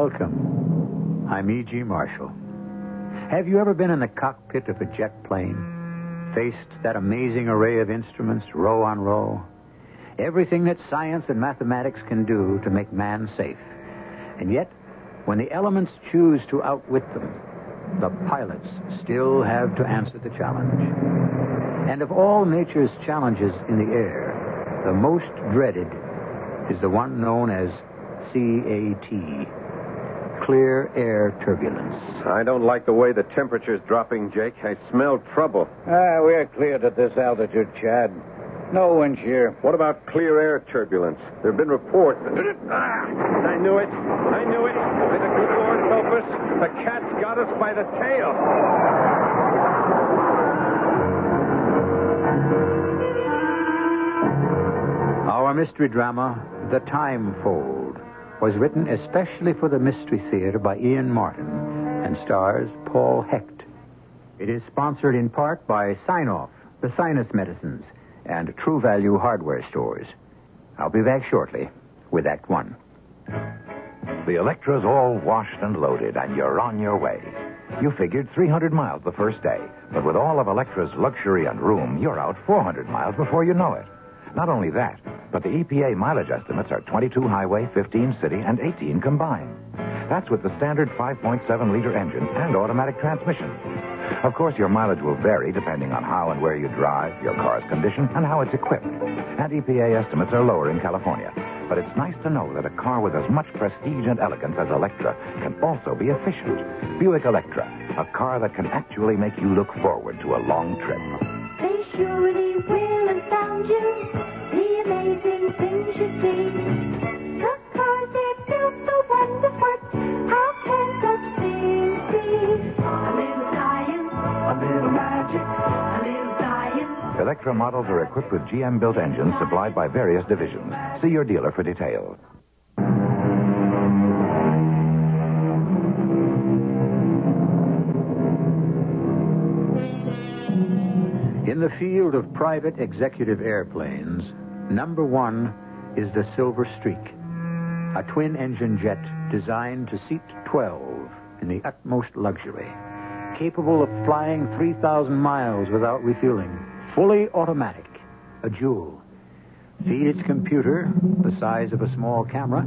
Welcome. I'm E.G. Marshall. Have you ever been in the cockpit of a jet plane? Faced that amazing array of instruments, row on row? Everything that science and mathematics can do to make man safe. And yet, when the elements choose to outwit them, the pilots still have to answer the challenge. And of all nature's challenges in the air, the most dreaded is the one known as CAT clear air turbulence. I don't like the way the temperature's dropping, Jake. I smell trouble. Ah, we're cleared at this altitude, Chad. No wind shear. What about clear air turbulence? There have been reports. Ah, I knew it. I knew it. May the good Lord help us. The cat's got us by the tail. Our mystery drama, The Time Fold, was written especially for the Mystery Theater by Ian Martin and stars Paul Hecht. It is sponsored in part by Sine-Off, the sinus medicines, and True Value hardware stores. I'll be back shortly with Act One. The Electra's all washed and loaded, and you're on your way. You figured 300 miles the first day, but with all of Electra's luxury and room, you're out 400 miles before you know it. Not only that, but the EPA mileage estimates are 22 highway, 15 city, and 18 combined. That's with the standard 5.7 liter engine and automatic transmission. Of course, your mileage will vary depending on how and where you drive, your car's condition, and how it's equipped. And EPA estimates are lower in California. But it's nice to know that a car with as much prestige and elegance as Electra can also be efficient. Buick Electra, a car that can actually make you look forward to a long trip. They surely will astound you. The amazing things you see. The cars they built so wonderful. How can such things be? A little science, a little magic, a little science. Electra models are equipped with GM built engines supplied by various divisions. See your dealer for details. In the field of private executive airplanes, number one is the Silver Streak, a twin engine jet designed to seat 12 in the utmost luxury, capable of flying 3,000 miles without refueling, fully automatic, a jewel. Feed its computer the size of a small camera,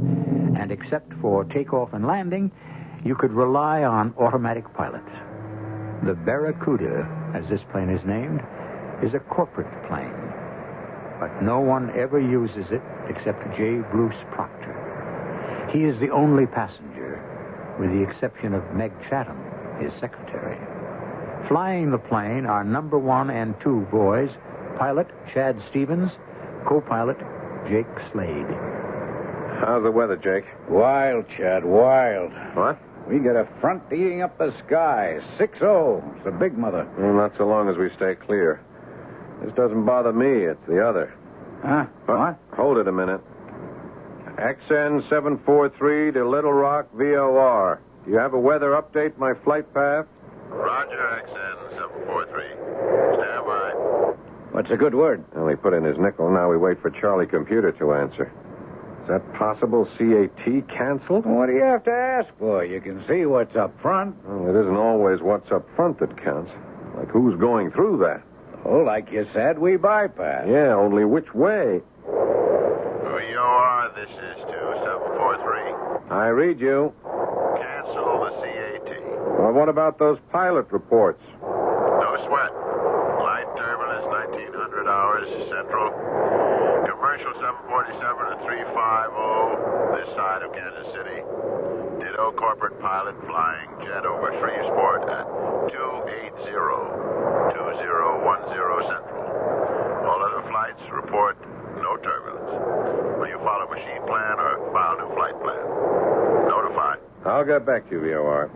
and except for takeoff and landing, you could rely on automatic pilot. The Barracuda, as this plane is named, is a corporate plane. But no one ever uses it except J. Bruce Proctor. He is the only passenger, with the exception of Meg Chatham, his secretary. Flying the plane are number one and two boys, pilot Chad Stevens, co pilot Jake Slade. How's the weather, Jake? Wild, Chad, wild. What? We get a front eating up the sky. 6 0. It's the big mother. Well, not so long as we stay clear. This doesn't bother me, it's the other. Huh? What? Hold it a minute. XN 743 to Little Rock VOR. Do you have a weather update, my flight path? Roger, XN 743. Stand by. What's a good word? Well, he put in his nickel. Now we wait for Charlie Computer to answer. Is that possible CAT canceled? What do you have to ask for? You can see what's up front. Well, it isn't always what's up front that counts. Like who's going through that? Oh, like you said, we bypass. Yeah, only which way? VOR, this is 2743. I read you. Cancel the CAT. Well, what about those pilot reports? No sweat. Light turbulence, 1900 hours central. Commercial 747 to 350, this side of Kansas City. Ditto corporate pilot flying jet over Shreveport at 280, 2010 Central. All other flights report no turbulence. Will you follow machine plan or file new flight plan? Notify. I'll get back to you, VOR.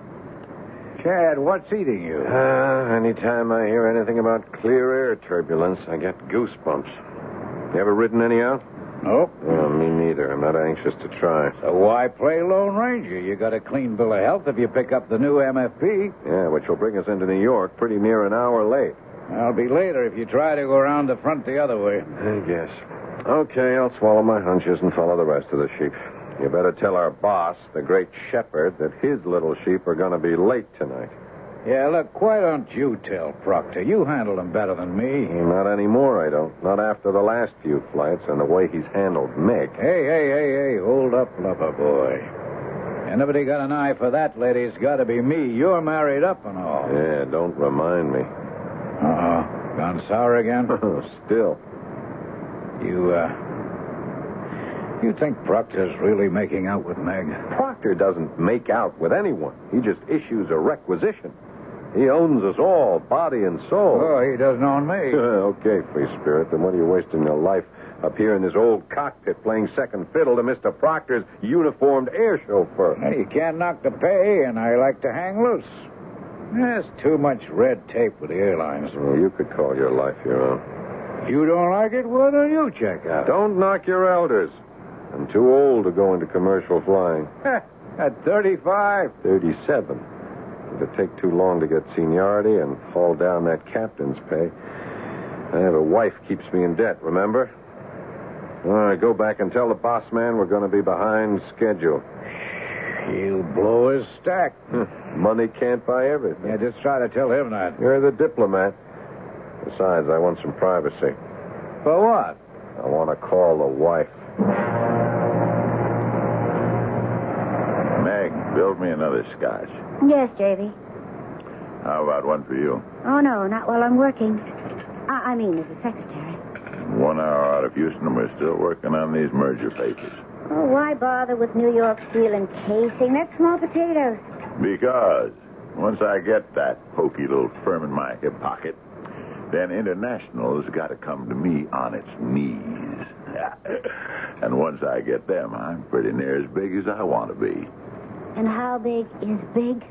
Chad, what's eating you? Uh, anytime I hear anything about clear air turbulence, I get goosebumps. You ever ridden any out? Nope. Oh, me neither. I'm not anxious to try. So why play Lone Ranger? You got a clean bill of health if you pick up the new MFP. Yeah, which will bring us into New York pretty near an hour late. I'll be later if you try to go around the front the other way. I guess. Okay, I'll swallow my hunches and follow the rest of the sheep. You better tell our boss, the great shepherd, that his little sheep are going to be late tonight. Yeah, look, why don't you tell Proctor? You handle him better than me. Not anymore, I don't. Not after the last few flights and the way he's handled Mick. Hey, hey, hey, hey, hold up, lover boy. Anybody got an eye for that lady, it's got to be me. You're married up and all. Yeah, don't remind me. Uh-oh. Gone sour again? Still. You, uh... You think Proctor's really making out with Meg? Proctor doesn't make out with anyone. He just issues a requisition. He owns us all, body and soul. Oh, he doesn't own me. okay, free spirit. Then what are you wasting your life up here in this old cockpit playing second fiddle to Mr. Proctor's uniformed air chauffeur? You can't knock the pay, and I like to hang loose. There's too much red tape with the airlines. Well, you could call your life your own. If You don't like it? Why don't you check out? Don't knock your elders. I'm too old to go into commercial flying. At 35. 37. It'd take too long to get seniority and haul down that captain's pay. I have a wife keeps me in debt, remember? All right, go back and tell the boss man we're going to be behind schedule. He'll blow his stack. Money can't buy everything. Yeah, just try to tell him that. You're the diplomat. Besides, I want some privacy. For what? I want to call the wife. Meg, build me another scotch. Yes, Davy. How about one for you? Oh, no, not while I'm working. I, I mean, as a secretary. One hour out of Houston, and we're still working on these merger papers. Oh, why bother with New York steel and casing? That's small potatoes. Because once I get that pokey little firm in my hip pocket, then International's got to come to me on its knees. and once I get them, I'm pretty near as big as I want to be. And how big is big?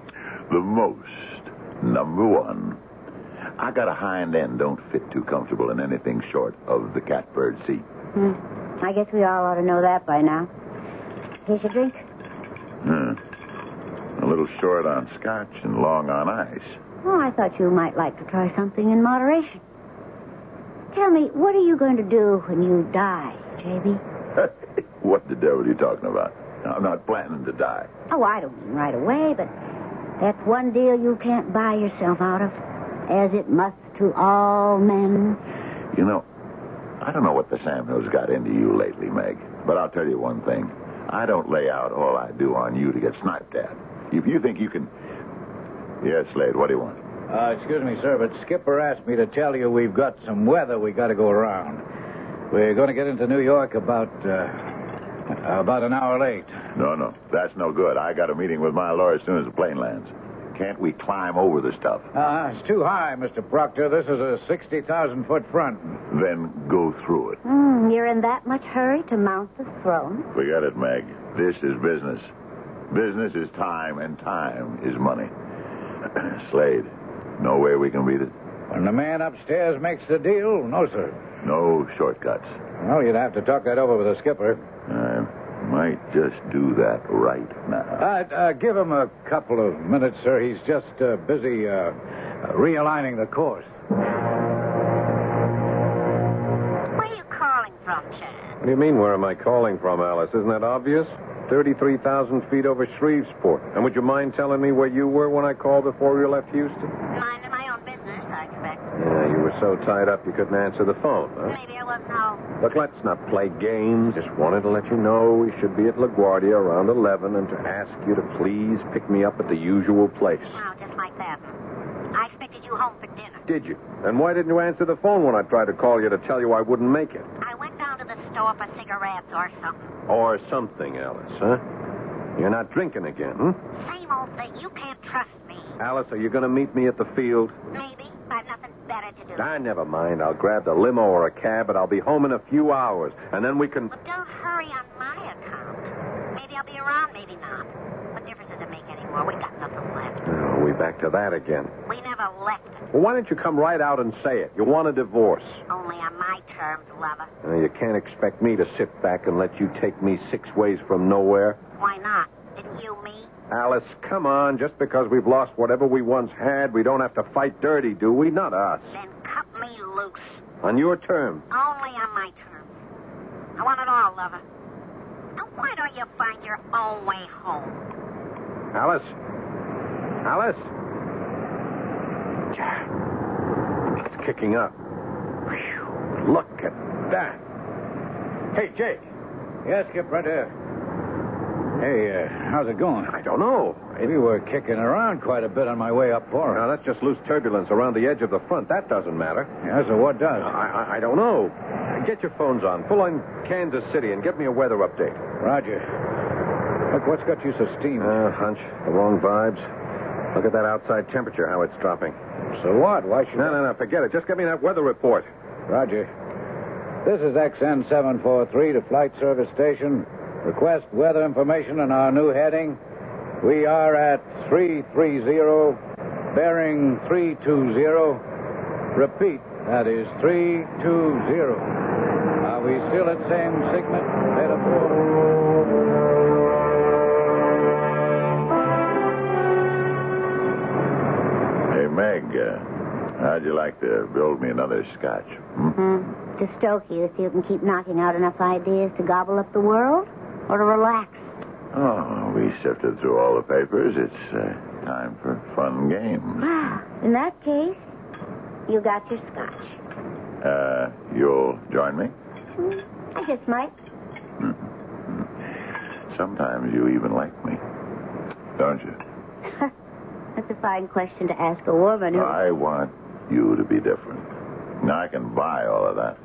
The most. Number one. I got a hind end don't fit too comfortable in anything short of the catbird seat. Hmm. I guess we all ought to know that by now. Here's your drink. Hmm. A little short on scotch and long on ice. Oh, I thought you might like to try something in moderation. Tell me, what are you going to do when you die, JB? what the devil are you talking about? I'm not planning to die. Oh, I don't mean right away, but that's one deal you can't buy yourself out of, as it must to all men. You know, I don't know what the Sam Hill's got into you lately, Meg, but I'll tell you one thing. I don't lay out all I do on you to get sniped at. If you think you can. Yes, Slade, what do you want? Uh, excuse me, sir, but Skipper asked me to tell you we've got some weather we got to go around. We're going to get into New York about, uh, about an hour late. No, no, that's no good. I got a meeting with my lawyer as soon as the plane lands. Can't we climb over the stuff? Uh, it's too high, Mr. Proctor. This is a 60,000 foot front. Then go through it. Hmm, you're in that much hurry to mount the throne? Forget it, Meg. This is business. Business is time, and time is money. Slade, no way we can beat it. When the man upstairs makes the deal, no, sir. No shortcuts. Well, you'd have to talk that over with the skipper. I might just do that right now. Uh, uh, give him a couple of minutes, sir. He's just uh, busy uh, realigning the course. Where are you calling from, Chad? What do you mean, where am I calling from, Alice? Isn't that obvious? 33,000 feet over Shreveport. And would you mind telling me where you were when I called before you left Houston? Minding my own business, I expect. Yeah, you were so tied up you couldn't answer the phone, huh? Maybe I wasn't home. Look, let's not play games. Just wanted to let you know we should be at LaGuardia around 11 and to ask you to please pick me up at the usual place. Wow, just like that. I expected you home for dinner. Did you? And why didn't you answer the phone when I tried to call you to tell you I wouldn't make it? I went down to the store for cigarettes or something. Or something, Alice, huh? You're not drinking again, hmm? Same old thing. You can't trust me. Alice, are you going to meet me at the field? Maybe. I've nothing better to do. I never mind. I'll grab the limo or a cab, but I'll be home in a few hours, and then we can. But don't hurry on my account. Maybe I'll be around, maybe not. What difference does it make anymore? We've got nothing left. Oh, we back to that again. We never left it. Well, why don't you come right out and say it? You want a divorce. Only on my terms, lover. Uh, you can't expect me to sit back and let you take me six ways from nowhere. Why not? Didn't you me? Alice, come on. Just because we've lost whatever we once had, we don't have to fight dirty, do we? Not us. Then cut me loose. On your terms. Only on my terms. I want it all, lover. Now, why don't you find your own way home? Alice? Alice? Yeah. It's kicking up. Whew. Look at that. Hey, Jake. Yes, Skip Brenner. Hey, uh, how's it going? I don't know. We were kicking around quite a bit on my way up for Now, that's just loose turbulence around the edge of the front. That doesn't matter. Yeah, so what does? I, I, I don't know. Get your phones on. Pull on Kansas City and get me a weather update. Roger. Look, what's got you so steamed? Uh, hunch. The wrong vibes. Look at that outside temperature, how it's dropping. so what? Why should No, no, no. Forget it. Just get me that weather report. Roger. This is XN743 to Flight Service Station. Request weather information on our new heading. We are at 330, bearing 320. Repeat, that is 320. Are we still at same segment? Beta 4. Hey, Meg, uh, how'd you like to build me another scotch? Hmm? Hmm. To stoke you so you can keep knocking out enough ideas to gobble up the world? Or to relax? Oh, we sifted through all the papers. It's uh, time for fun games. In that case, you got your scotch. Uh, you'll join me? Hmm, I just might. Sometimes you even like me, don't you? That's a fine question to ask a woman who. I want you to be different. Now I can buy all of that.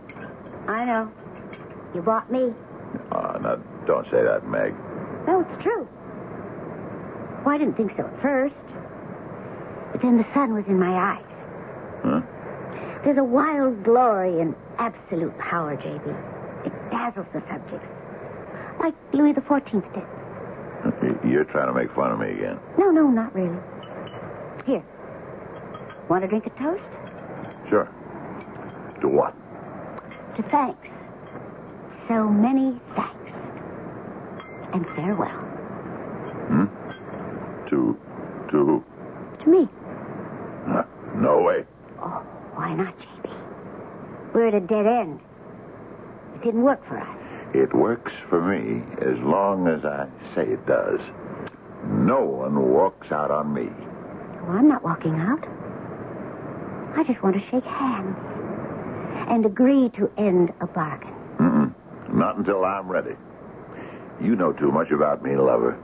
I know. You bought me. Oh, now, don't say that, Meg. No, it's true. Well, I didn't think so at first. But then the sun was in my eyes. Huh? There's a wild glory in absolute power, J.B. It dazzles the subjects. Like Louis XIV did. You're trying to make fun of me again. No, no, not really. Here. Want to drink a toast? Sure. To what? To thanks. So many thanks. And farewell. Hmm? To. to. To me. Uh, no way. Oh, why not, J.B.? We're at a dead end. It didn't work for us. It works for me as long as I say it does. No one walks out on me. Well, I'm not walking out. I just want to shake hands and agree to end a bargain. Mm-mm. Not until I'm ready. You know too much about me, lover.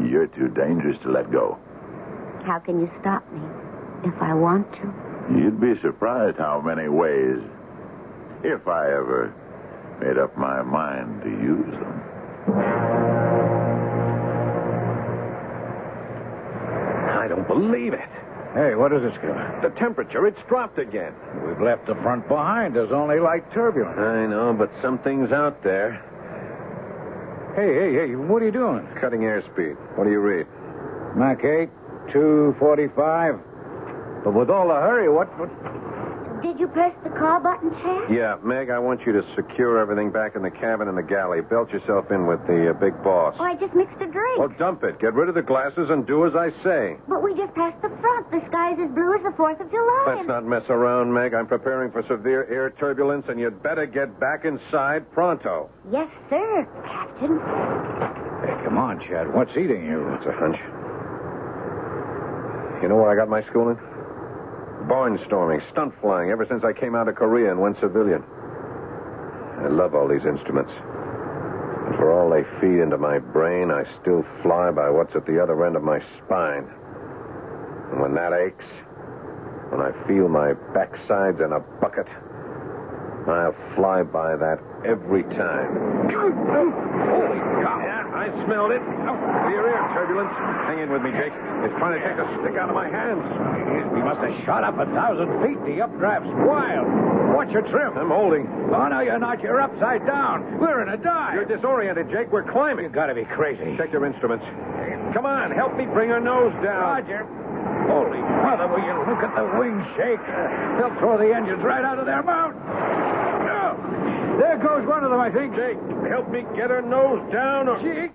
You're too dangerous to let go. How can you stop me if I want to? You'd be surprised how many ways, if I ever made up my mind to use them. I don't believe it. Hey, what is this, Skip? The temperature, it's dropped again. We've left the front behind. There's only light turbulence. I know, but something's out there. Hey, hey, hey, what are you doing? Cutting airspeed. What do you read? Mach 8, 245. But with all the hurry, what, what? Did you press the call button, Chad? Yeah, Meg, I want you to secure everything back in the cabin and the galley. Belt yourself in with the uh, big boss. Oh, I just mixed a drink. Well, dump it. Get rid of the glasses and do as I say. But we just passed the front. The sky's as blue as the 4th of July. Let's not mess around, Meg. I'm preparing for severe air turbulence, and you'd better get back inside pronto. Yes, sir, Captain. Hey, come on, Chad. What's eating you? It's a hunch. You know where I got my schooling? Barnstorming, stunt flying, ever since I came out of Korea and went civilian. I love all these instruments. And for all they feed into my brain, I still fly by what's at the other end of my spine. And when that aches, when I feel my backside's in a bucket, I'll fly by that every time. Holy cow. I smelled it. Oh, clear air turbulence. Hang in with me, Jake. It's trying to take a stick out of my hands. We must have shot up a thousand feet. The updraft's wild. Watch your trim. I'm holding. Oh, no, you're not. You're upside down. We're in a dive. You're disoriented, Jake. We're climbing. You've gotta be crazy. Check your instruments. Come on, help me bring her nose down. Roger. Holy mother, will you look at the wings shake? They'll throw the engines right out of their mount. There goes one of them, I think. Jake, help me get her nose down. Or... Jake.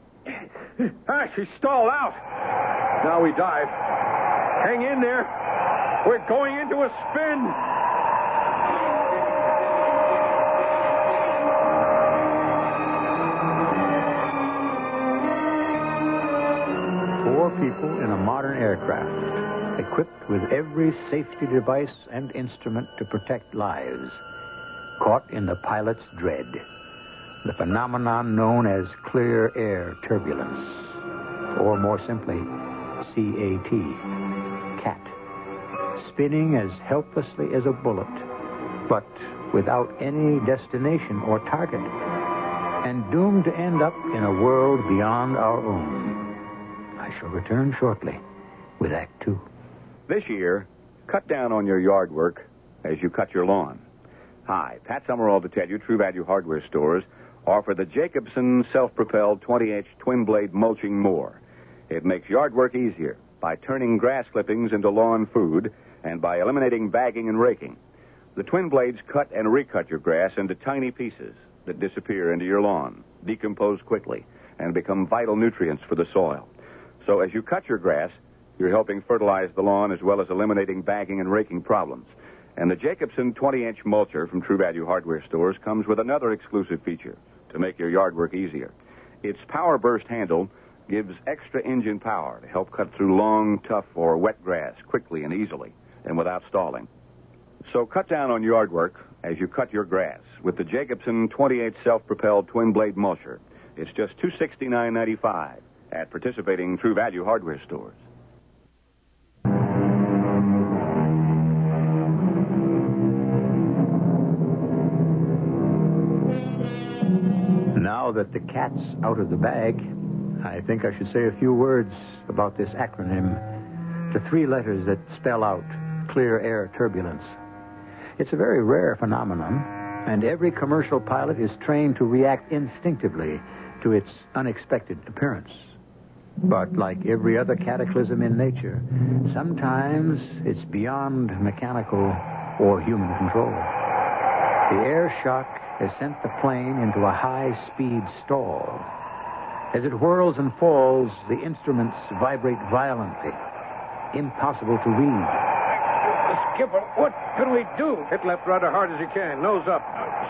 Ah, she stalled out. Now we dive. Hang in there. We're going into a spin. Four people in a modern aircraft, equipped with every safety device and instrument to protect lives, caught in the pilot's dread. The phenomenon known as clear air turbulence, or more simply, CAT, CAT, spinning as helplessly as a bullet, but without any destination or target, and doomed to end up in a world beyond our own. I shall return shortly with Act Two. This year, cut down on your yard work as you cut your lawn. Hi, Pat Summerall to tell you True Value Hardware stores offer the Jacobsen self-propelled 20-inch twin-blade mulching mower. It makes yard work easier by turning grass clippings into lawn food and by eliminating bagging and raking. The twin blades cut and recut your grass into tiny pieces that disappear into your lawn, decompose quickly, and become vital nutrients for the soil. So as you cut your grass, you're helping fertilize the lawn as well as eliminating bagging and raking problems. And the Jacobsen 20-inch mulcher from True Value Hardware stores comes with another exclusive feature to make your yard work easier. Its power burst handle gives extra engine power to help cut through long, tough, or wet grass quickly and easily and without stalling. So cut down on yard work as you cut your grass with the Jacobsen 28 self-propelled twin-blade mulcher. It's just $269.95 at participating True Value hardware stores. That the cat's out of the bag, I think I should say a few words about this acronym. The three letters that spell out clear air turbulence. It's a very rare phenomenon, and every commercial pilot is trained to react instinctively to its unexpected appearance. But like every other cataclysm in nature, sometimes it's beyond mechanical or human control. The air shock has sent the plane into a high speed stall. As it whirls and falls, the instruments vibrate violently. Impossible to read. Skipper, what can we do? Hit left rudder hard as you can. Nose up.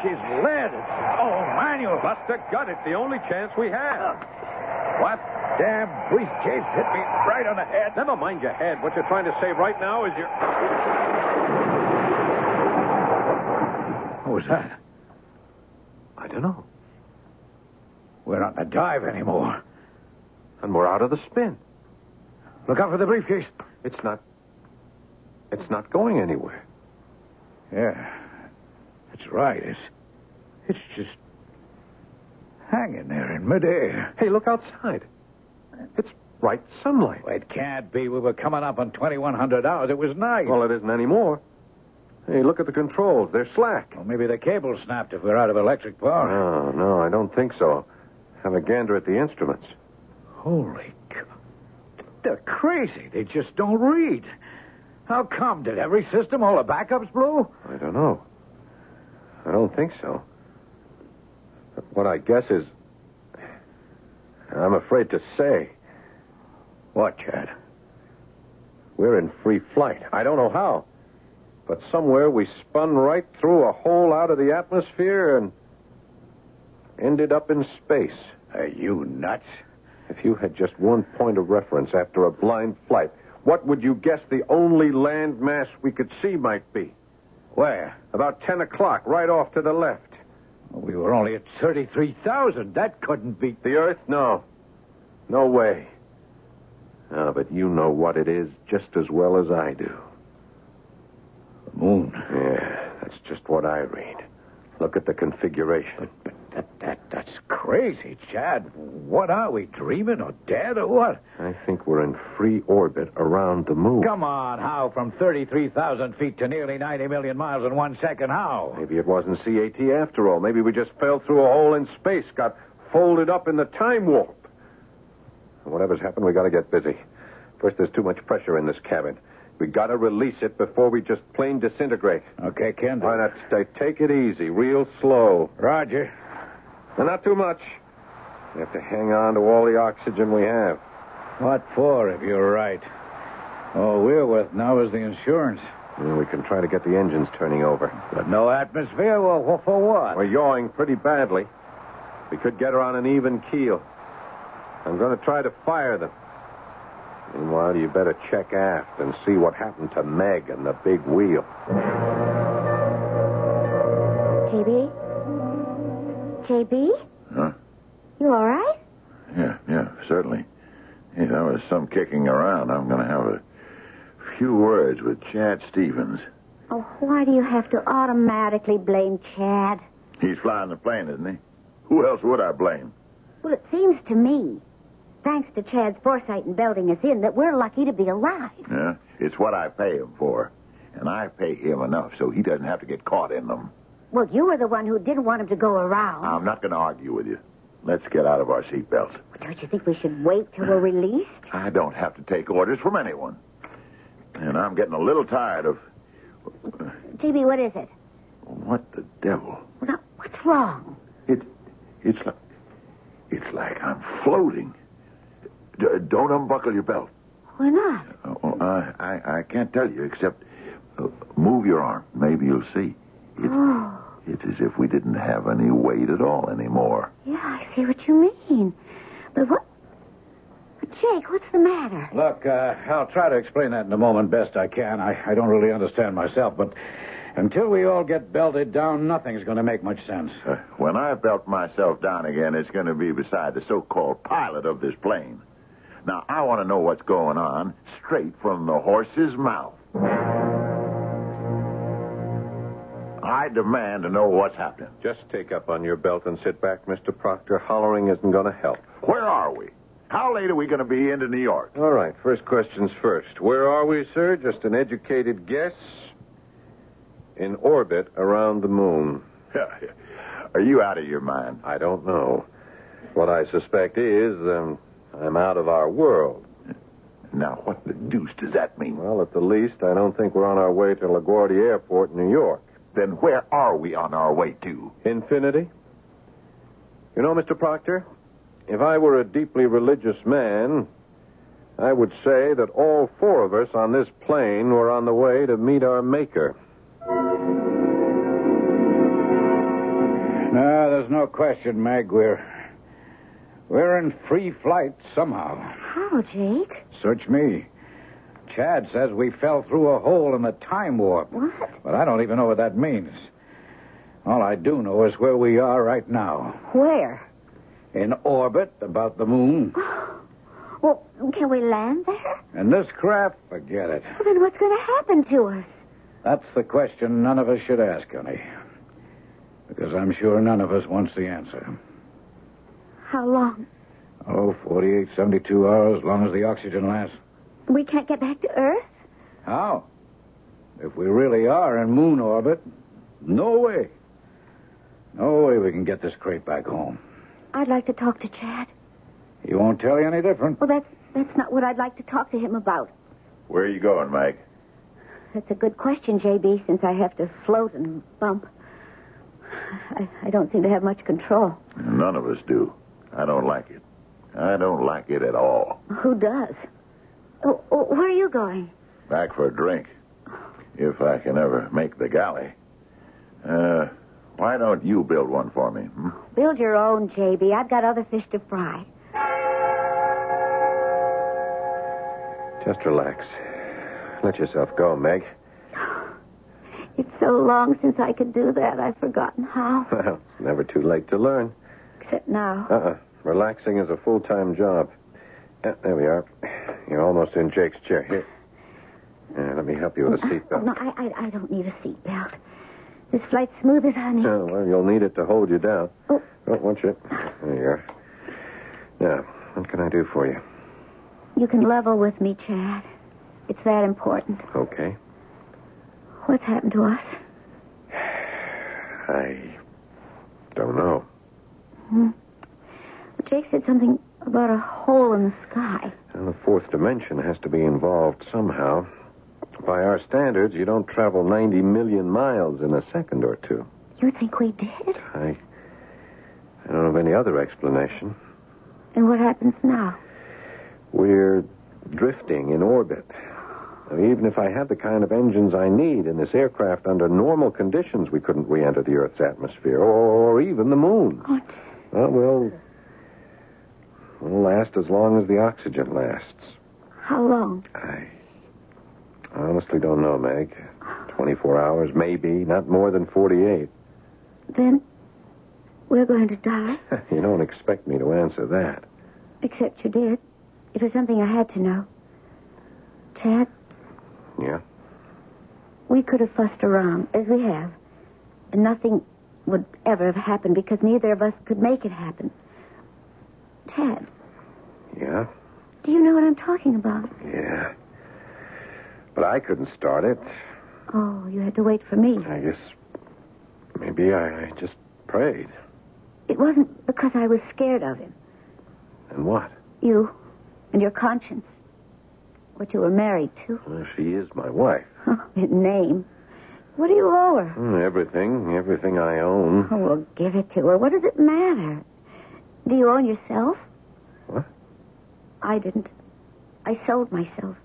She's lead. Oh, all manual. Buster a gut. It's the only chance we have. Uh. What damn briefcase hit me right on the head? Never mind your head. What you're trying to say right now is your. What was that? I don't know. We're not in a dive anymore. And we're out of the spin. Look out for the briefcase. It's not. It's not going anywhere. Yeah, that's right. It's, it's just hanging there in midair. Hey, look outside. It's bright sunlight. Well, it can't be. We were coming up on 2100 hours. It was night. Well, it isn't anymore. Hey, look at the controls. They're slack. Well, maybe the cable snapped if we're out of electric power. No, no, I don't think so. Have a gander at the instruments. Holy God. They're crazy. They just don't read. How come? Did every system, all the backups blow? I don't know. I don't think so. What I guess is. I'm afraid to say. What, Chad? We're in free flight. I don't know how. But somewhere we spun right through a hole out of the atmosphere and ended up in space. Are you nuts? If you had just one point of reference after a blind flight, what would you guess the only land mass we could see might be? Where? About 10 o'clock, right off to the left. We were only at 33,000. That couldn't be. The Earth? No. No way. Ah, but you know what it is just as well as I do. Moon. Yeah, that's just what I read. Look at the configuration. But, But that, that, that's crazy, Chad. What are we, dreaming or dead or what? I think we're in free orbit around the moon. Come on, how? From 33,000 feet to nearly 90 million miles in one second, how? Maybe it wasn't CAT after all. Maybe we just fell through a hole in space, got folded up in the time warp. Whatever's happened, we got to get busy. First, there's too much pressure in this cabin. We got to release it before we just plain disintegrate. Okay, Kent. Why not stay, take it easy, real slow. Roger. And not too much. We have to hang on to all the oxygen we have. What for, if you're right? All we're with now is the insurance. And we can try to get the engines turning over. But no atmosphere? Well, for what? We're yawing pretty badly. We could get her on an even keel. I'm going to try to fire them. Meanwhile, you better check aft and see what happened to Meg and the big wheel. JB? JB? Huh? You all right? Yeah, yeah, certainly. Yeah, that was some kicking around. I'm going to have a few words with Chad Stevens. Oh, why do you have to automatically blame Chad? He's flying the plane, isn't he? Who else would I blame? Well, it seems to me, thanks to Chad's foresight in belting us in, that we're lucky to be alive. Yeah, it's what I pay him for. And I pay him enough so he doesn't have to get caught in them. Well, you were the one who didn't want him to go around. I'm not going to argue with you. Let's get out of our seatbelts. Don't you think we should wait till we're released? I don't have to take orders from anyone. And I'm getting a little tired of. JB, what is it? What the devil? Well, now, what's wrong? It, it's like, it's like I'm floating. D- don't unbuckle your belt. We're not. Oh, I, I, I can't tell you except uh, move your arm. Maybe you'll see. It's, Oh, it's as if we didn't have any weight at all anymore. yeah, I see what you mean. But what... But Jake, what's the matter? Look, uh, I'll try to explain that in a moment best I can. I, I don't really understand myself, but until we all get belted down, nothing's going to make much sense. Uh, when I belt myself down again, it's going to be beside the so-called pilot of this plane. Now, I want to know what's going on straight from the horse's mouth. I demand to know what's happening. Just take up on your belt and sit back, Mr. Proctor. Hollering isn't going to help. Where are we? How late are we going to be into New York? All right, first questions first. Where are we, sir? Just an educated guess? In orbit around the moon. Are you out of your mind? I don't know. What I suspect is um, I'm out of our world. Now, what the deuce does that mean? Well, at the least, I don't think we're on our way to LaGuardia Airport, New York. Then where are we on our way to? Infinity? You know, Mr. Proctor, if I were a deeply religious man, I would say that all four of us on this plane were on the way to meet our Maker. No, there's no question, Meg. We're we're in free flight somehow. How, Jake? Search me. Chad says we fell through a hole in the time warp. What? But I don't even know what that means. All I do know is where we are right now. Where? In orbit about the moon. Well, can we land there? And this craft, forget it. Well, then what's going to happen to us? That's the question none of us should ask, honey. Because I'm sure none of us wants the answer. How long? Oh, 48, 72 hours, as long as the oxygen lasts. We can't get back to Earth? How? If we really are in moon orbit, no way. No way we can get this crate back home. I'd like to talk to Chad. He won't tell you any different. Well, that's that's not what I'd like to talk to him about. Where are you going, Mike? That's a good question, JB, since I have to float and bump. I, I don't seem to have much control. None of us do. I don't like it. I don't like it at all. Who does? Oh, oh, where are you going? Back for a drink. If I can ever make the galley. Uh, why don't you build one for me? Hmm? Build your own, JB. I've got other fish to fry. Just relax. Let yourself go, Meg. It's so long since I could do that, I've forgotten how. Well, it's never too late to learn. Now. Uh-uh. Relaxing is a full-time job. Uh, there we are. You're almost in Jake's chair. Here. Uh, let me help you with a Oh, seatbelt. no, I, I, I don't need a seatbelt. This flight's smooth as honey. Oh, well, you'll need it to hold you down. Oh. Oh, won't you? There you are. Now, what can I do for you? You can level with me, Chad. It's that important. Okay. What's happened to us? I don't know. Hmm. Jake said something about a hole in the sky. And the fourth dimension has to be involved somehow. By our standards, you don't travel 90 million miles in a second or two. You think we did? I. I don't have any other explanation. And what happens now? We're drifting in orbit. Now, even if I had the kind of engines I need in this aircraft under normal conditions, we couldn't re enter the Earth's atmosphere or, or even the moon. What? Uh, well, we'll. We'll last as long as the oxygen lasts. How long? I honestly don't know, Meg. 24 hours, maybe, not more than 48. Then we're going to die? you don't expect me to answer that. Except you did. It was something I had to know. Chad, Yeah? we could have fussed around, as we have. And nothing would ever have happened because neither of us could make it happen. Chad, Yeah? do you know what I'm talking about? Yeah. But I couldn't start it. Oh, you had to wait for me. I guess maybe I, I just prayed. It wasn't because I was scared of him. And what? You and your conscience. What you were married to. Well, she is my wife. In name. What do you owe her? Hmm, Everything, everything I own. Oh, well, give it to her. What does it matter? Do you own yourself? What? I didn't. I sold myself.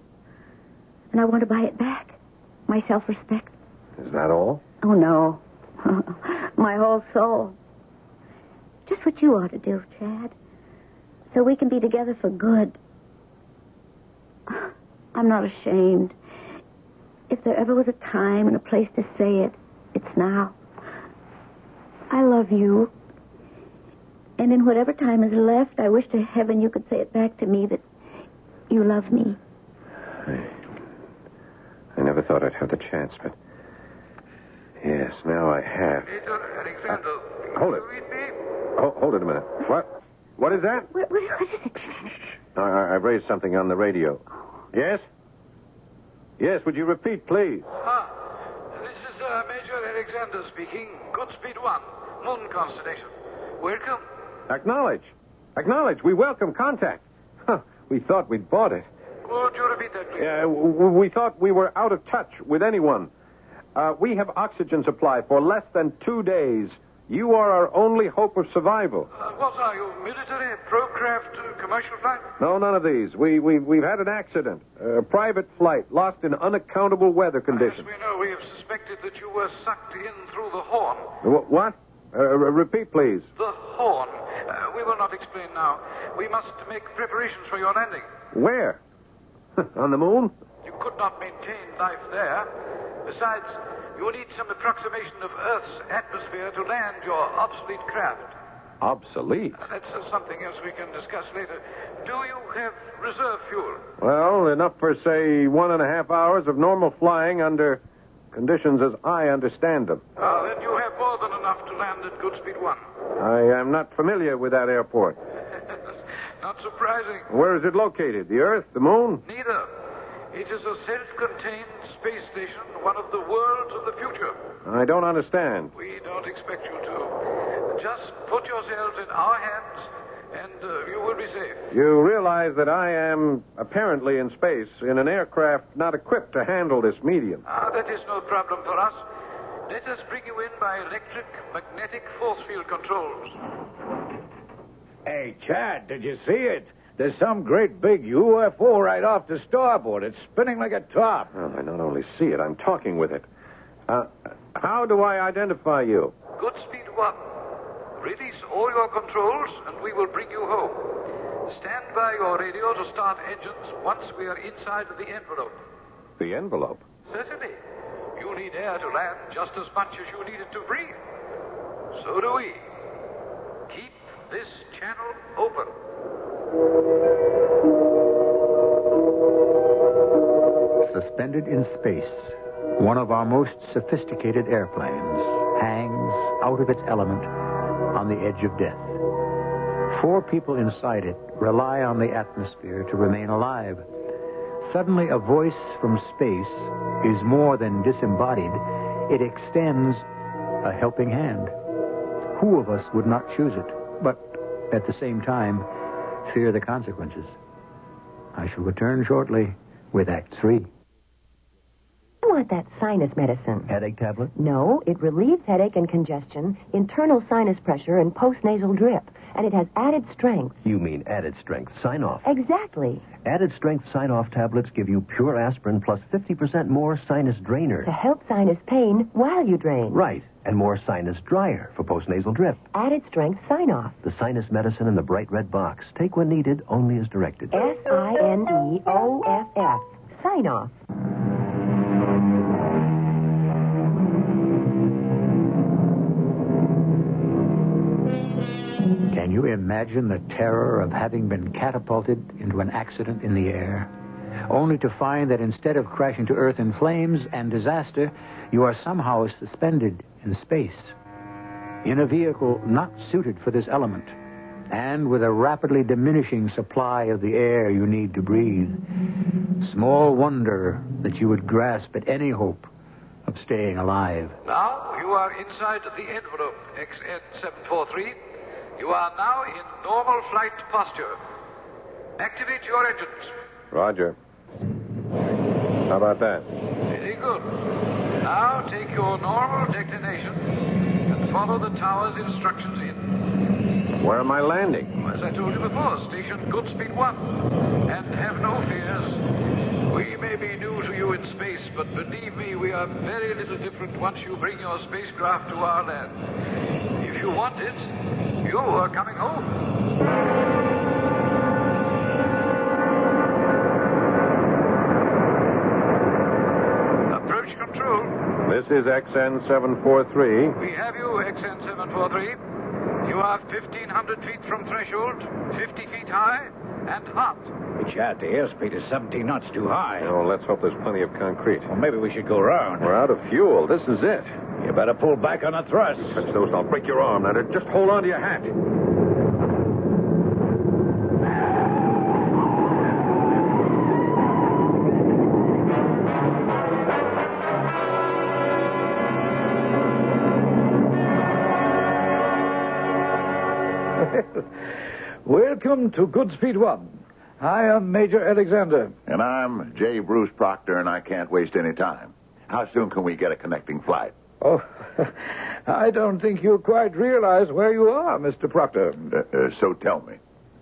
And I want to buy it back. My self respect. Is that all? Oh, no. My whole soul. Just what you ought to do, Chad. So we can be together for good. I'm not ashamed. If there ever was a time and a place to say it, it's now. I love you. And in whatever time is left, I wish to heaven you could say it back to me that you love me. I I never thought I'd have the chance, but. Yes, now I have. Major Alexander. Uh, hold it. You? Oh, hold it a minute. What? What is that? What, what, what is it, Chad? I, I, I've raised something on the radio. Yes? Yes, would you repeat, please? Ah, this is uh, Major Alexander speaking. Goodspeed 1, Moon Constellation. Welcome. Acknowledge. Acknowledge. We welcome contact. Huh, we thought we'd bought it. Would you repeat that, please? Yeah, w- we thought we were out of touch with anyone. Uh, we have oxygen supply for less than two days. You are our only hope of survival. Uh, what are you, military, procraft, commercial flight? No, none of these. We, we, we've had an accident. A private flight lost in unaccountable weather As conditions. we know, we have suspected that you were sucked in through the horn. Wh- What? Uh, re- repeat, please. The horn. Uh, we will not explain now. We must make preparations for your landing. Where? On the moon? You could not maintain life there. Besides, you will need some approximation of Earth's atmosphere to land your obsolete craft. Obsolete. That's uh, something else we can discuss later. Do you have reserve fuel? Well, enough for, say, one and a half hours of normal flying under conditions as I understand them. Ah, then you have more than enough to land at Goodspeed 1. I am not familiar with that airport. Not surprising. Where is it located? The Earth? The Moon? Neither. It is a self-contained space station, one of the worlds of the future. I don't understand. We don't expect you to. Just put yourselves in our hands, and uh, you will be safe. You realize that I am apparently in space in an aircraft not equipped to handle this medium. Ah, that is no problem for us. Let us bring you in by electric magnetic force field controls. Hey, Chad, did you see it? There's some great big UFO right off the starboard. It's spinning like a top. Well, I not only see it, I'm talking with it. Uh, how do I identify you? Goodspeed 1. Release all your controls, and we will bring you home. Stand by your radio to start engines once we are inside the envelope. The envelope. Certainly. You need air to land just as much as you need it to breathe. So do we. Keep this channel open. Suspended in space, one of our most sophisticated airplanes hangs out of its element on the edge of death. Four people inside it rely on the atmosphere to remain alive. Suddenly, a voice from space is more than disembodied, it extends a helping hand. Who of us would not choose it, but at the same time, fear the consequences? I shall return shortly with Act Three. Want that sinus medicine. Headache tablet? No, it relieves headache and congestion, internal sinus pressure, and postnasal drip. And it has added strength. You mean added strength. Sine-Off. Exactly. Added strength Sine-Off tablets give you pure aspirin plus 50% more sinus drainer. To help sinus pain while you drain. Right. And more sinus dryer for postnasal drip. Added strength Sine-Off. The sinus medicine in the bright red box. Take when needed, only as directed. S I N E O F F. Sine-Off. Imagine the terror of having been catapulted into an accident in the air, only to find that instead of crashing to earth in flames and disaster, you are somehow suspended in space, in a vehicle not suited for this element, and with a rapidly diminishing supply of the air you need to breathe? Small wonder that you would grasp at any hope of staying alive. Now you are inside the envelope, XN743. You are now in normal flight posture. Activate your engines. Roger. How about that? Very good. Now take your normal declination and follow the tower's instructions in. Where am I landing? As I told you before, station Goodspeed 1. And have no fears. We may be new to you in space, but believe me, we are very little different once you bring your spacecraft to our land. You want it, you are coming home. Approach control. This is XN743. We have you, XN743. You are 1,500 feet from threshold, 50 feet high, and hot. Chad, the airspeed is 17 knots too high. Oh, let's hope there's plenty of concrete. Well, maybe we should go round. We're out of fuel. This is it. You better pull back on the thrust. Touch those I'll break your arm. Now, just hold on to your hat. Welcome to Goodspeed One. I am Major Alexander. And I'm J. Bruce Proctor, and I can't waste any time. How soon can we get a connecting flight? Oh, I don't think you quite realize where you are, Mr. Proctor. Uh, uh, so tell me.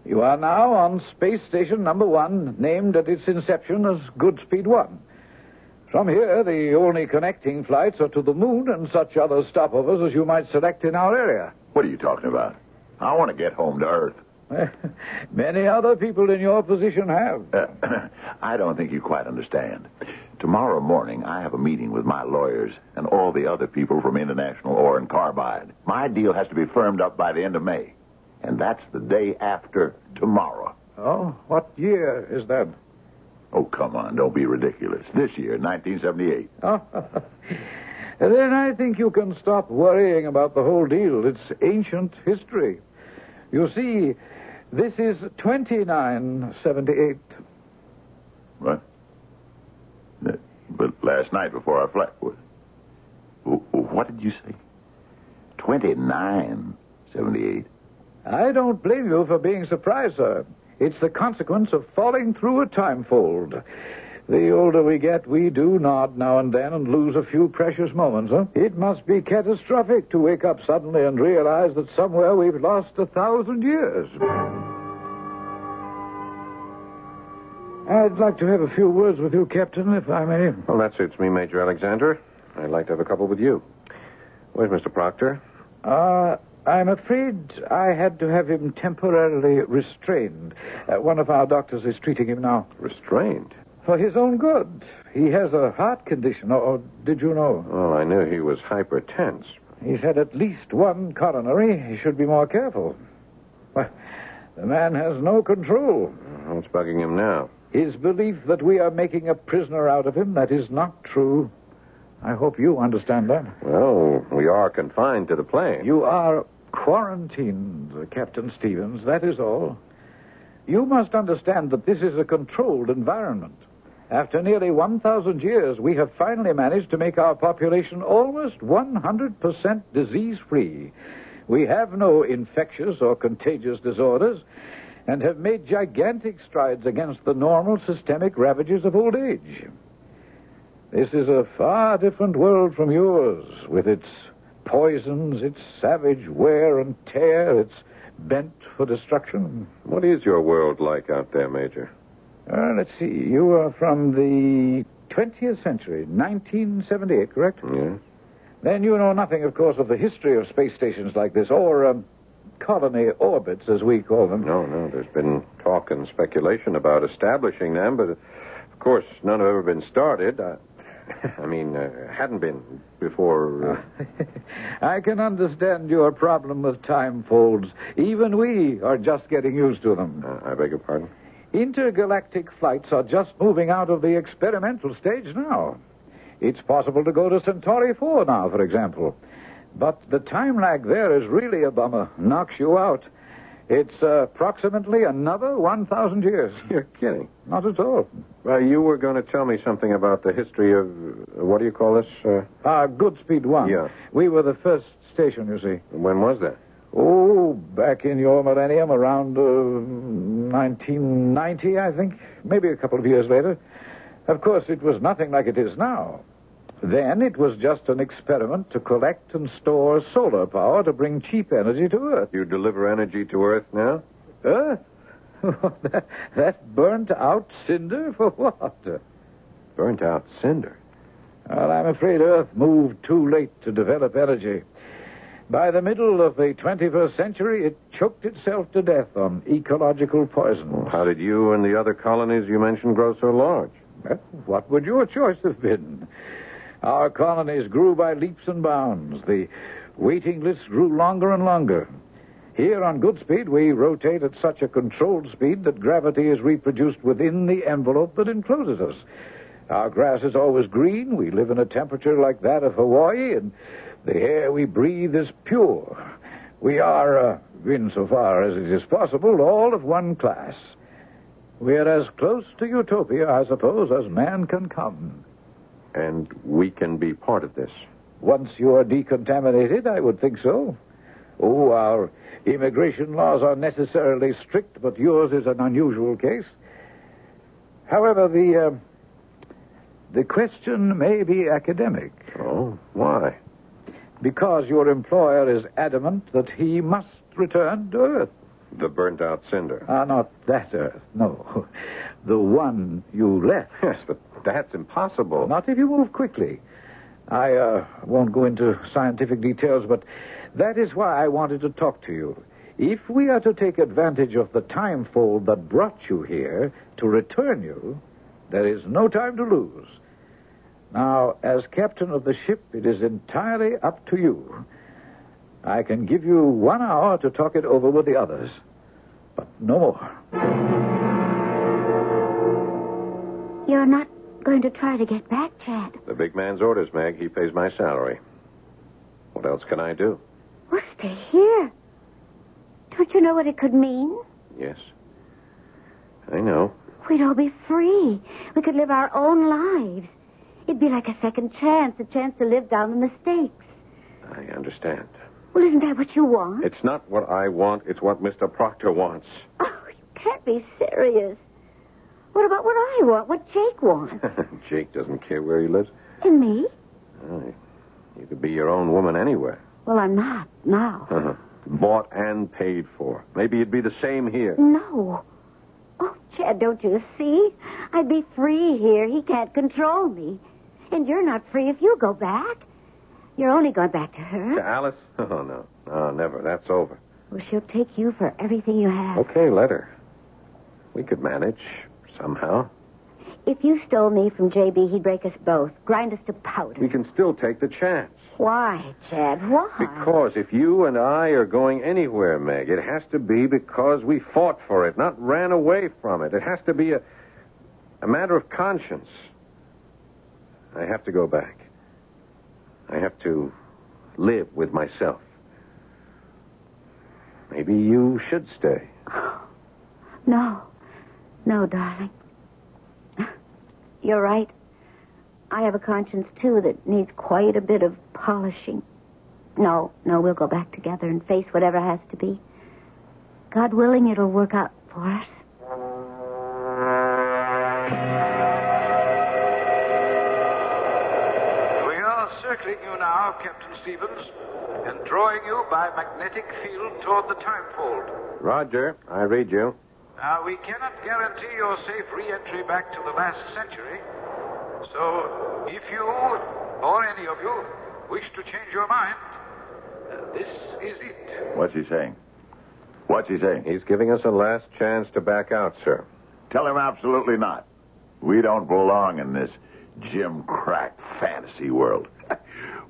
You are now on Space Station Number One, named at its inception as Goodspeed One. From here, the only connecting flights are to the moon and such other stopovers as you might select in our area. What are you talking about? I want to get home to Earth. Many other people in your position have. Uh, I don't think you quite understand. Tomorrow morning, I have a meeting with my lawyers and all the other people from International Ore and Carbide. My deal has to be firmed up by the end of May. And that's the day after tomorrow. Oh, what year is that? Oh, come on, don't be ridiculous. This year, 1978. Oh, then I think you can stop worrying about the whole deal. It's ancient history. You see, this is 2978. What? Uh, But last night before I flight, what, what did you say? 2978. I don't blame you for being surprised, sir. It's the consequence of falling through a time fold. The older we get, we do nod now and then and lose a few precious moments, huh? It must be catastrophic to wake up suddenly and realize that somewhere we've lost a thousand years. I'd like to have a few words with you, Captain, if I may. Well, that suits me, Major Alexander. I'd like to have a couple with you. Where's Mr. Proctor? Uh, I'm afraid I had to have him temporarily restrained. Uh, one of our doctors is treating him now. Restrained? For his own good. He has a heart condition, or, did you know? Well, I knew he was hypertense. He's had at least one coronary. He should be more careful. Well, the man has no control. What's bugging him now? His belief that we are making a prisoner out of him, that is not true. I hope you understand that. Well, we are confined to the plane. You are quarantined, Captain Stevens, that is all. You must understand that this is a controlled environment. After nearly 1,000 years, we have finally managed to make our population almost 100% disease free. We have no infectious or contagious disorders and have made gigantic strides against the normal systemic ravages of old age. This is a far different world from yours, with its poisons, its savage wear and tear, its bent for destruction. What is your world like out there, Major? Uh, let's see. You are from the 20th century, 1978, correct? Yes. Then you know nothing, of course, of the history of space stations like this, or um, colony orbits, as we call them. No, no. There's been talk and speculation about establishing them, but of course, none have ever been started. I, I mean, uh, hadn't been before. Uh... I can understand your problem with time folds. Even we are just getting used to them. Uh, I beg your pardon? Intergalactic flights are just moving out of the experimental stage now. It's possible to go to Centauri 4 now, for example. But the time lag there is really a bummer. Knocks you out. It's uh, approximately another 1,000 years. You're kidding. Not at all. Well, you were going to tell me something about the history of, uh, what do you call this? Uh... Uh, Goodspeed 1. Yeah. We were the first station, you see. When was that? Oh, back in your millennium, around uh, 1990, I think. Maybe a couple of years later. Of course, it was nothing like it is now. Then it was just an experiment to collect and store solar power to bring cheap energy to Earth. You deliver energy to Earth now? Earth? that, that burnt out cinder for what? Burnt out cinder? Well, I'm afraid Earth moved too late to develop energy. By the middle of the 21st century, it choked itself to death on ecological poison. How did you and the other colonies you mentioned grow so large? Well, what would your choice have been? Our colonies grew by leaps and bounds. The waiting lists grew longer and longer. Here on Goodspeed, we rotate at such a controlled speed that gravity is reproduced within the envelope that encloses us. Our grass is always green. We live in a temperature like that of Hawaii, and the air we breathe is pure. We are, uh, insofar as it is possible, all of one class. We're as close to utopia, I suppose, as man can come. And we can be part of this. Once you're decontaminated, I would think so. Oh, our immigration laws are necessarily strict, but yours is an unusual case. However, the uh, the question may be academic. Oh, why? Because your employer is adamant that he must return to Earth. The burnt out cinder. Ah, not that Earth, no. The one you left. Yes, but that's impossible. Not if you move quickly. I uh, won't go into scientific details, but that is why I wanted to talk to you. If we are to take advantage of the time fold that brought you here to return you, there is no time to lose. Now, as captain of the ship, it is entirely up to you. I can give you one hour to talk it over with the others, but no more. You're not going to try to get back, Chad. The big man's orders, Meg. He pays my salary. What else can I do? Well, stay here. Don't you know what it could mean? Yes. I know. We'd all be free. We could live our own lives. It'd be like a second chance, a chance to live down the mistakes. I understand. Well, isn't that what you want? It's not what I want, it's what Mr. Proctor wants. Oh, you can't be serious. What about what I want? What Jake wants? Jake doesn't care where he lives. And me? Oh, you could be your own woman anywhere. Well, I'm not now. Uh-huh. Bought and paid for. Maybe it'd be the same here. No. Oh, Chad, don't you see? I'd be free here. He can't control me. And you're not free if you go back. You're only going back to her. To Alice? Oh, no. No, never. That's over. Well, she'll take you for everything you have. Okay, let her. We could manage somehow. If you stole me from JB, he'd break us both, grind us to powder. We can still take the chance. Why, Chad? Why? Because if you and I are going anywhere, Meg, it has to be because we fought for it, not ran away from it. It has to be a, a matter of conscience. I have to go back. I have to live with myself. Maybe you should stay. No. No, darling. You're right. I have a conscience, too, that needs quite a bit of polishing. No, no, we'll go back together and face whatever has to be. God willing, it'll work out for us. Circling you now, Captain Stevens, and drawing you by magnetic field toward the time fold. Roger, I read you. Now, we cannot guarantee your safe re-entry back to the last century. So, if you, or any of you, wish to change your mind, uh, this is it. What's he saying? What's he saying? He's giving us a last chance to back out, sir. Tell him absolutely not. We don't belong in this Jim Crack fantasy world.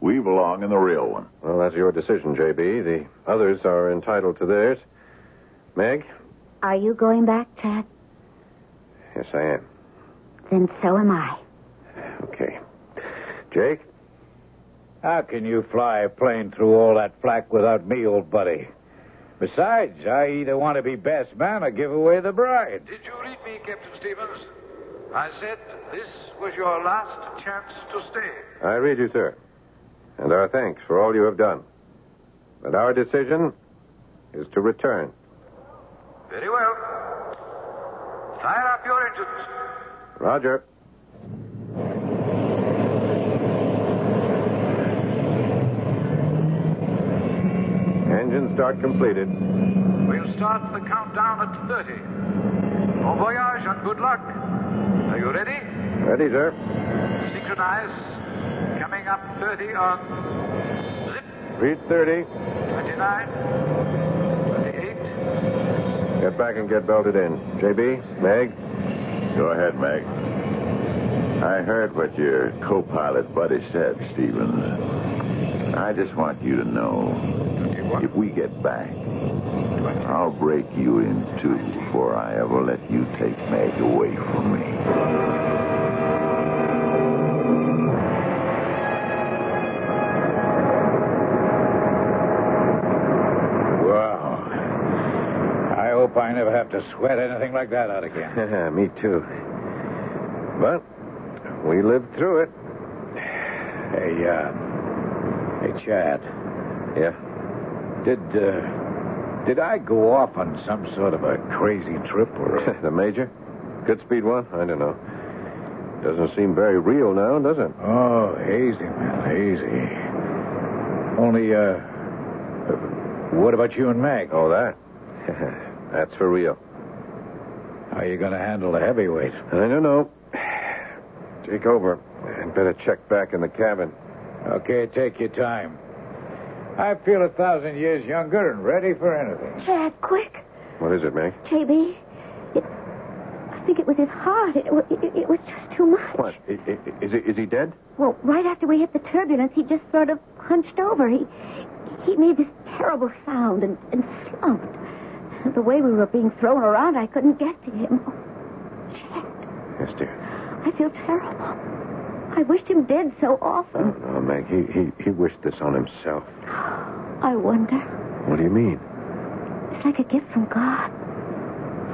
we belong in the real one. Well, that's your decision, J.B. The others are entitled to theirs. Meg? Are you going back, Chad? Yes, I am. Then so am I. Okay. Jake? How can you fly a plane through all that flak without me, old buddy? Besides, I either want to be best man or give away the bride. Did you read me, Captain Stevens? I said this was your last chance to stay. I read you, sir. And our thanks for all you have done. But our decision is to return. Very well. Fire up your engines. Roger. Engine start completed. We'll start the countdown at 30. Bon voyage and good luck. Are you ready? Ready, sir. Synchronize. Coming up 30 on zip. Read 30. 29. 28. Get back and get belted in. JB, Meg? Go ahead, Meg. I heard what your co pilot buddy said, Stevens. I just want you to know if we get back, I'll break you in two before I ever let you take Meg away from me. Hope I never have to sweat anything like that out again. Me too. But we lived through it. Hey, uh, hey, Chad. Yeah? Did, uh, did I go off on some sort of a crazy trip or? the Major? Good speed one? I don't know. Doesn't seem very real now, does it? Oh, hazy, man, hazy. Only, uh, what about you and Meg? Oh, that? That's for real. How are you going to handle the heavyweight? I don't know. Take over. And better check back in the cabin. Okay, take your time. I feel a thousand years younger and ready for anything. Chad, quick. What is it, Meg? JB, it, I think it was his heart. It, it, it was just too much. What? I- I- Is he, is he dead? Well, right after we hit the turbulence, he just sort of hunched over. He he made this terrible sound and, and slumped. The way we were being thrown around, I couldn't get to him. Oh, Chad, Yes, dear. I feel terrible. I wished him dead so often. Oh, Meg, he, he, he wished this on himself. I wonder. What do you mean? It's like a gift from God.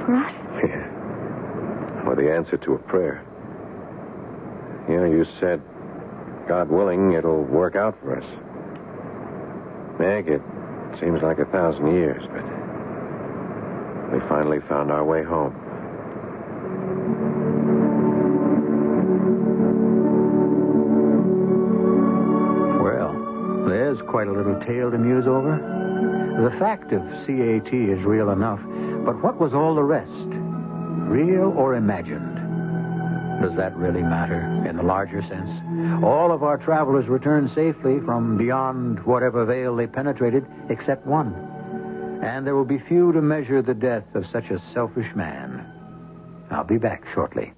For us. Yeah. Or the answer to a prayer. You know, you said, God willing, it'll work out for us. Meg, it seems like a thousand years, but we finally found our way home. Well, there's quite a little tale to muse over. The fact of CAT is real enough, but what was all the rest? Real or imagined? Does that really matter in the larger sense? All of our travelers returned safely from beyond whatever veil they penetrated, except one. And there will be few to measure the death of such a selfish man. I'll be back shortly.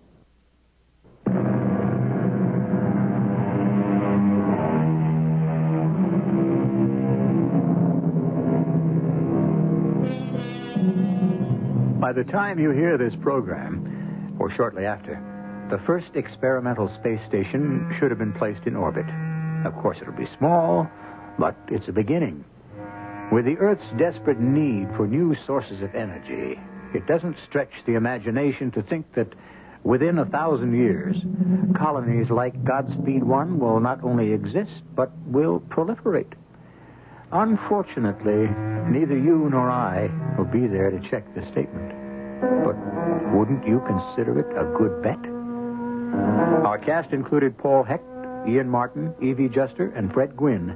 By the time you hear this program, or shortly after, the first experimental space station should have been placed in orbit. Of course, it'll be small, but it's a beginning. With the Earth's desperate need for new sources of energy, it doesn't stretch the imagination to think that within a thousand years, colonies like Godspeed 1 will not only exist, but will proliferate. Unfortunately, neither you nor I will be there to check the statement. But wouldn't you consider it a good bet? Our cast included Paul Hecht, Ian Martin, Evie Juster, and Fred Gwynne.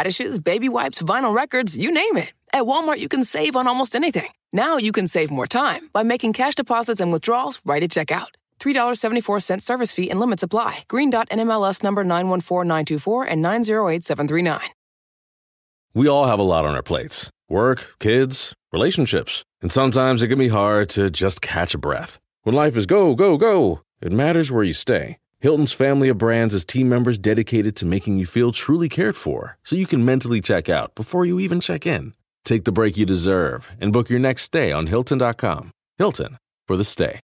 Radishes, baby wipes, vinyl records, you name it. At Walmart, you can save on almost anything. Now you can save more time by making cash deposits and withdrawals right at checkout. $3.74 service fee and limits apply. Green Dot NMLS number 914924 and 908739. We all have a lot on our plates work, kids, relationships. And sometimes it can be hard to just catch a breath. When life is go, go, go, it matters where you stay. Hilton's family of brands is team members dedicated to making you feel truly cared for so you can mentally check out before you even check in. Take the break you deserve and book your next stay on Hilton.com. Hilton for the stay.